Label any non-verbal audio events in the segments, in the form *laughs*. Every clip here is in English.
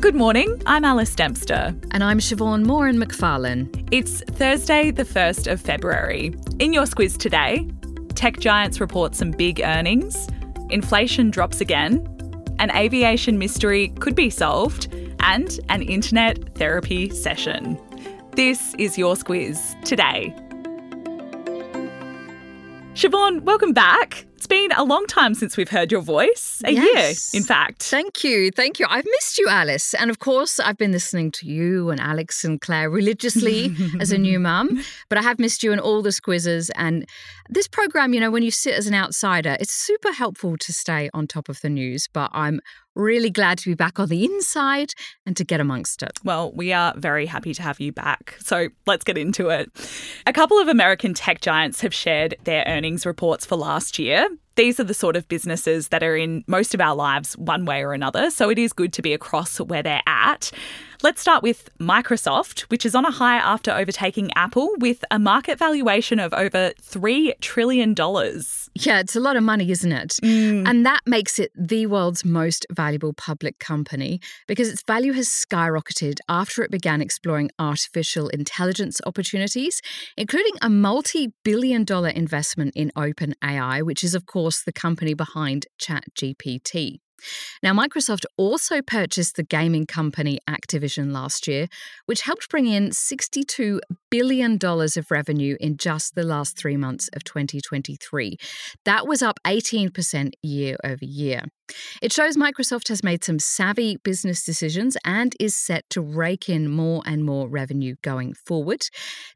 Good morning, I'm Alice Dempster. And I'm Siobhan Moran McFarlane. It's Thursday, the 1st of February. In your Squiz today, tech giants report some big earnings, inflation drops again, an aviation mystery could be solved, and an internet therapy session. This is your Squiz today. Siobhan, welcome back. It's been a long time since we've heard your voice. A Yes. year, in fact. Thank you. Thank you. I've missed you, Alice. And of course, I've been listening to you and Alex and Claire religiously as a new *laughs* mum. But I have missed you and all the squizzes. And this program, you know, when you sit as an outsider, it's super helpful to stay on top of the news. But I'm really glad to be back on the inside and to get amongst it. Well, we are very happy to have you back. So let's get into it. A couple of American tech giants have shared their earnings reports for last year. These are the sort of businesses that are in most of our lives one way or another, so it is good to be across where they're at. Let's start with Microsoft, which is on a high after overtaking Apple with a market valuation of over $3 trillion. Yeah, it's a lot of money, isn't it? Mm. And that makes it the world's most valuable public company because its value has skyrocketed after it began exploring artificial intelligence opportunities, including a multi billion dollar investment in OpenAI, which is, of course, the company behind ChatGPT. Now, Microsoft also purchased the gaming company Activision last year, which helped bring in $62 billion of revenue in just the last three months of 2023. That was up 18% year over year. It shows Microsoft has made some savvy business decisions and is set to rake in more and more revenue going forward.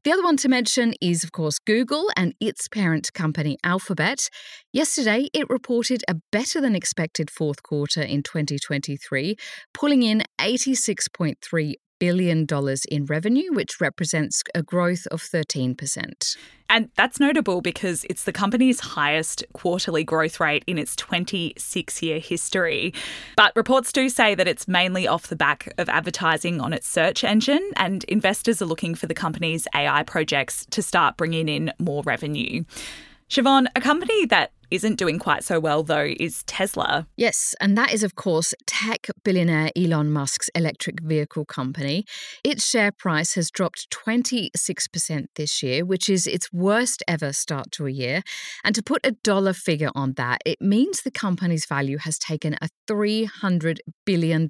The other one to mention is, of course, Google and its parent company Alphabet. Yesterday, it reported a better than expected fourth quarter in 2023, pulling in 86.3 billion dollars in revenue, which represents a growth of 13%. And that's notable because it's the company's highest quarterly growth rate in its 26 year history. But reports do say that it's mainly off the back of advertising on its search engine, and investors are looking for the company's AI projects to start bringing in more revenue. Siobhan, a company that isn't doing quite so well, though, is Tesla. Yes, and that is, of course, tech billionaire Elon Musk's electric vehicle company. Its share price has dropped 26% this year, which is its worst ever start to a year. And to put a dollar figure on that, it means the company's value has taken a $300 billion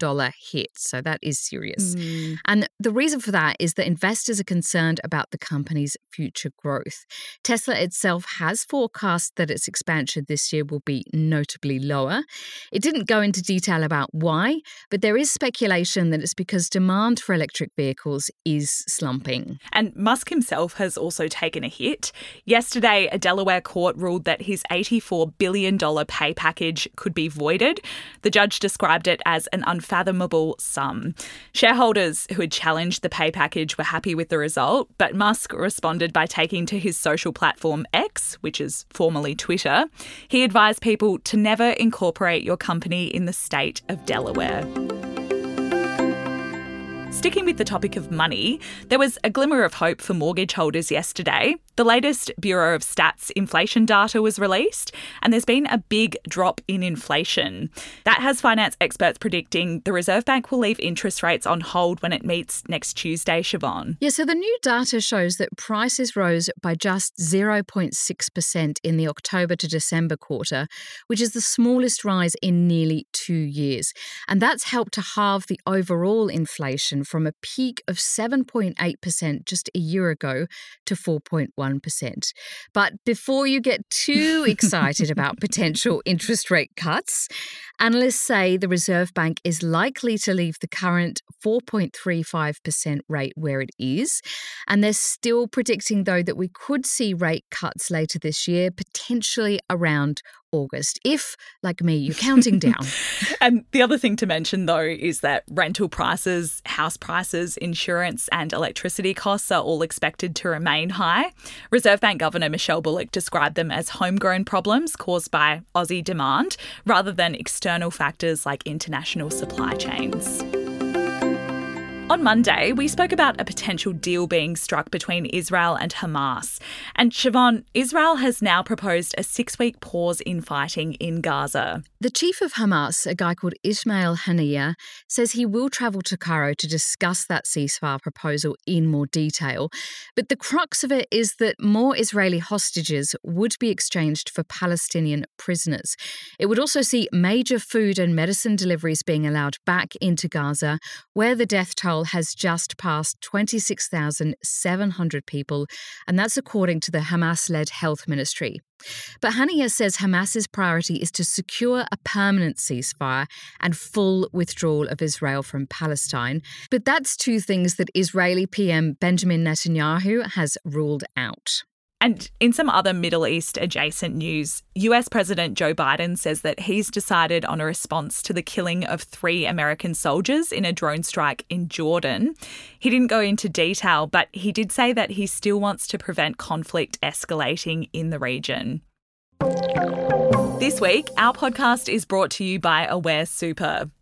hit. So that is serious. Hmm. And the reason for that is that investors are concerned about the company's future growth. Tesla itself has forecast that its expansion this year will be notably lower. It didn't go into detail about why, but there is speculation that it's because demand for electric vehicles is slumping. And Musk himself has also taken a hit. Yesterday, a Delaware court ruled that his $84 billion pay package could be voided. The judge described it as an unfathomable sum. Shareholders who had challenged the pay package were happy with the result, but Musk responded by taking to his social platform X, which is formerly Twitter. He advised people to never incorporate your company in the state of Delaware. Sticking with the topic of money, there was a glimmer of hope for mortgage holders yesterday. The latest Bureau of Stats inflation data was released, and there's been a big drop in inflation. That has finance experts predicting the Reserve Bank will leave interest rates on hold when it meets next Tuesday, Siobhan. Yeah, so the new data shows that prices rose by just 0.6% in the October to December quarter, which is the smallest rise in nearly two years. And that's helped to halve the overall inflation from a peak of 7.8% just a year ago to 4.1%. But before you get too excited about *laughs* potential interest rate cuts, analysts say the Reserve Bank is likely to leave the current 4.35% rate where it is. And they're still predicting, though, that we could see rate cuts later this year, potentially around August, if, like me, you're counting down. *laughs* and the other thing to mention, though, is that rental prices, house prices, insurance, and electricity costs are all expected to remain high. Reserve Bank Governor Michelle Bullock described them as homegrown problems caused by Aussie demand rather than external factors like international supply chains. On Monday, we spoke about a potential deal being struck between Israel and Hamas. And Siobhan, Israel has now proposed a six week pause in fighting in Gaza. The chief of Hamas, a guy called Ismail Haniyeh, says he will travel to Cairo to discuss that ceasefire proposal in more detail. But the crux of it is that more Israeli hostages would be exchanged for Palestinian prisoners. It would also see major food and medicine deliveries being allowed back into Gaza, where the death toll has just passed 26,700 people, and that's according to the Hamas led health ministry. But Haniyeh says Hamas's priority is to secure a permanent ceasefire and full withdrawal of Israel from Palestine. But that's two things that Israeli PM Benjamin Netanyahu has ruled out. And in some other Middle East adjacent news, US President Joe Biden says that he's decided on a response to the killing of three American soldiers in a drone strike in Jordan. He didn't go into detail, but he did say that he still wants to prevent conflict escalating in the region. This week, our podcast is brought to you by Aware Super.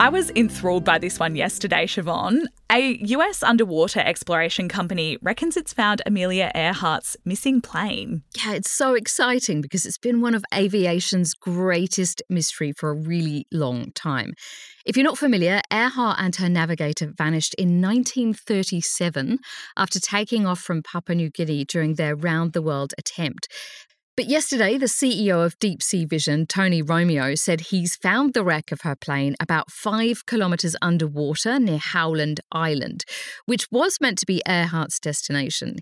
I was enthralled by this one yesterday, Siobhan. A US underwater exploration company reckons it's found Amelia Earhart's missing plane. Yeah, it's so exciting because it's been one of aviation's greatest mystery for a really long time. If you're not familiar, Earhart and her navigator vanished in 1937 after taking off from Papua New Guinea during their round the world attempt. But yesterday, the CEO of Deep Sea Vision, Tony Romeo, said he's found the wreck of her plane about five kilometres underwater near Howland Island, which was meant to be Earhart's destination.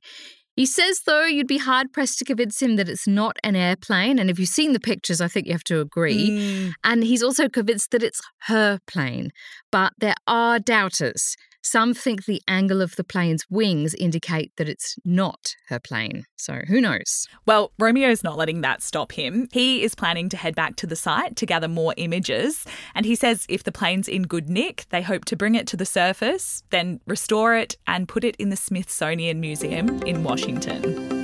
He says, though, you'd be hard pressed to convince him that it's not an airplane. And if you've seen the pictures, I think you have to agree. Mm. And he's also convinced that it's her plane. But there are doubters. Some think the angle of the plane's wings indicate that it's not her plane. So who knows? Well, Romeo's not letting that stop him. He is planning to head back to the site to gather more images. And he says if the plane's in good nick, they hope to bring it to the surface, then restore it and put it in the Smithsonian Museum in Washington.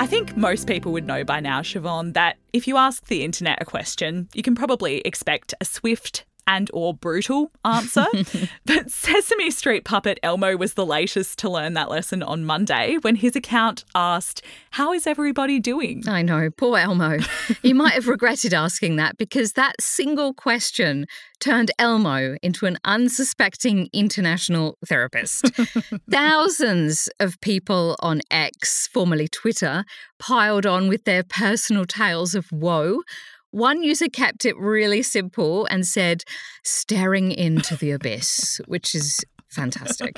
I think most people would know by now, Siobhan, that if you ask the internet a question, you can probably expect a swift and or brutal answer. *laughs* but Sesame Street puppet Elmo was the latest to learn that lesson on Monday when his account asked, "How is everybody doing?" I know, poor Elmo. *laughs* he might have regretted asking that because that single question turned Elmo into an unsuspecting international therapist. *laughs* Thousands of people on X, formerly Twitter, piled on with their personal tales of woe one user kept it really simple and said, staring into the abyss, which is fantastic.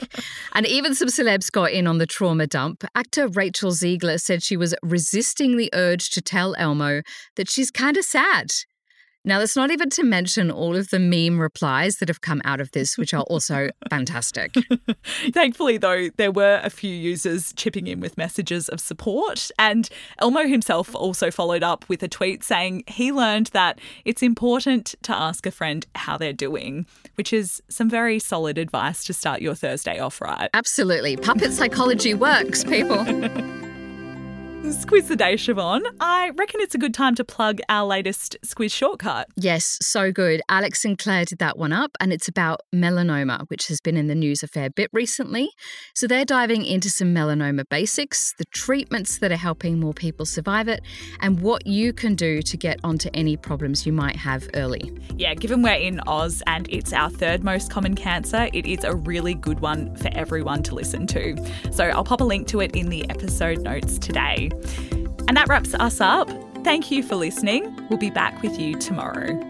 and even some celebs got in on the trauma dump. Actor Rachel Zegler said she was resisting the urge to tell Elmo that she's kind of sad now, that's not even to mention all of the meme replies that have come out of this, which are also *laughs* fantastic. *laughs* Thankfully, though, there were a few users chipping in with messages of support. And Elmo himself also followed up with a tweet saying he learned that it's important to ask a friend how they're doing, which is some very solid advice to start your Thursday off right. Absolutely. Puppet psychology works, people. *laughs* Squiz the day, Siobhan. I reckon it's a good time to plug our latest Squiz shortcut. Yes, so good. Alex Sinclair did that one up, and it's about melanoma, which has been in the news a fair bit recently. So they're diving into some melanoma basics, the treatments that are helping more people survive it, and what you can do to get onto any problems you might have early. Yeah, given we're in Oz and it's our third most common cancer, it is a really good one for everyone to listen to. So I'll pop a link to it in the episode notes today. And that wraps us up. Thank you for listening. We'll be back with you tomorrow.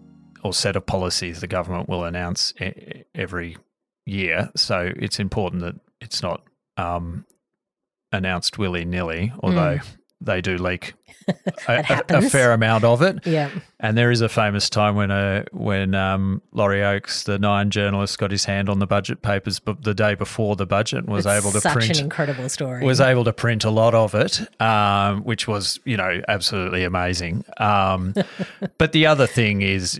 or set of policies the government will announce every year. So it's important that it's not um, announced willy nilly, although mm they do leak *laughs* a, a, fair amount of it. Yeah. And there is a famous time when a uh, when um, Laurie Oakes, the Nine journalist, got his hand on the budget papers, but the day before the budget was it's able to such print. An incredible story. Was able to print a lot of it, um, which was you know absolutely amazing. Um, *laughs* but the other thing is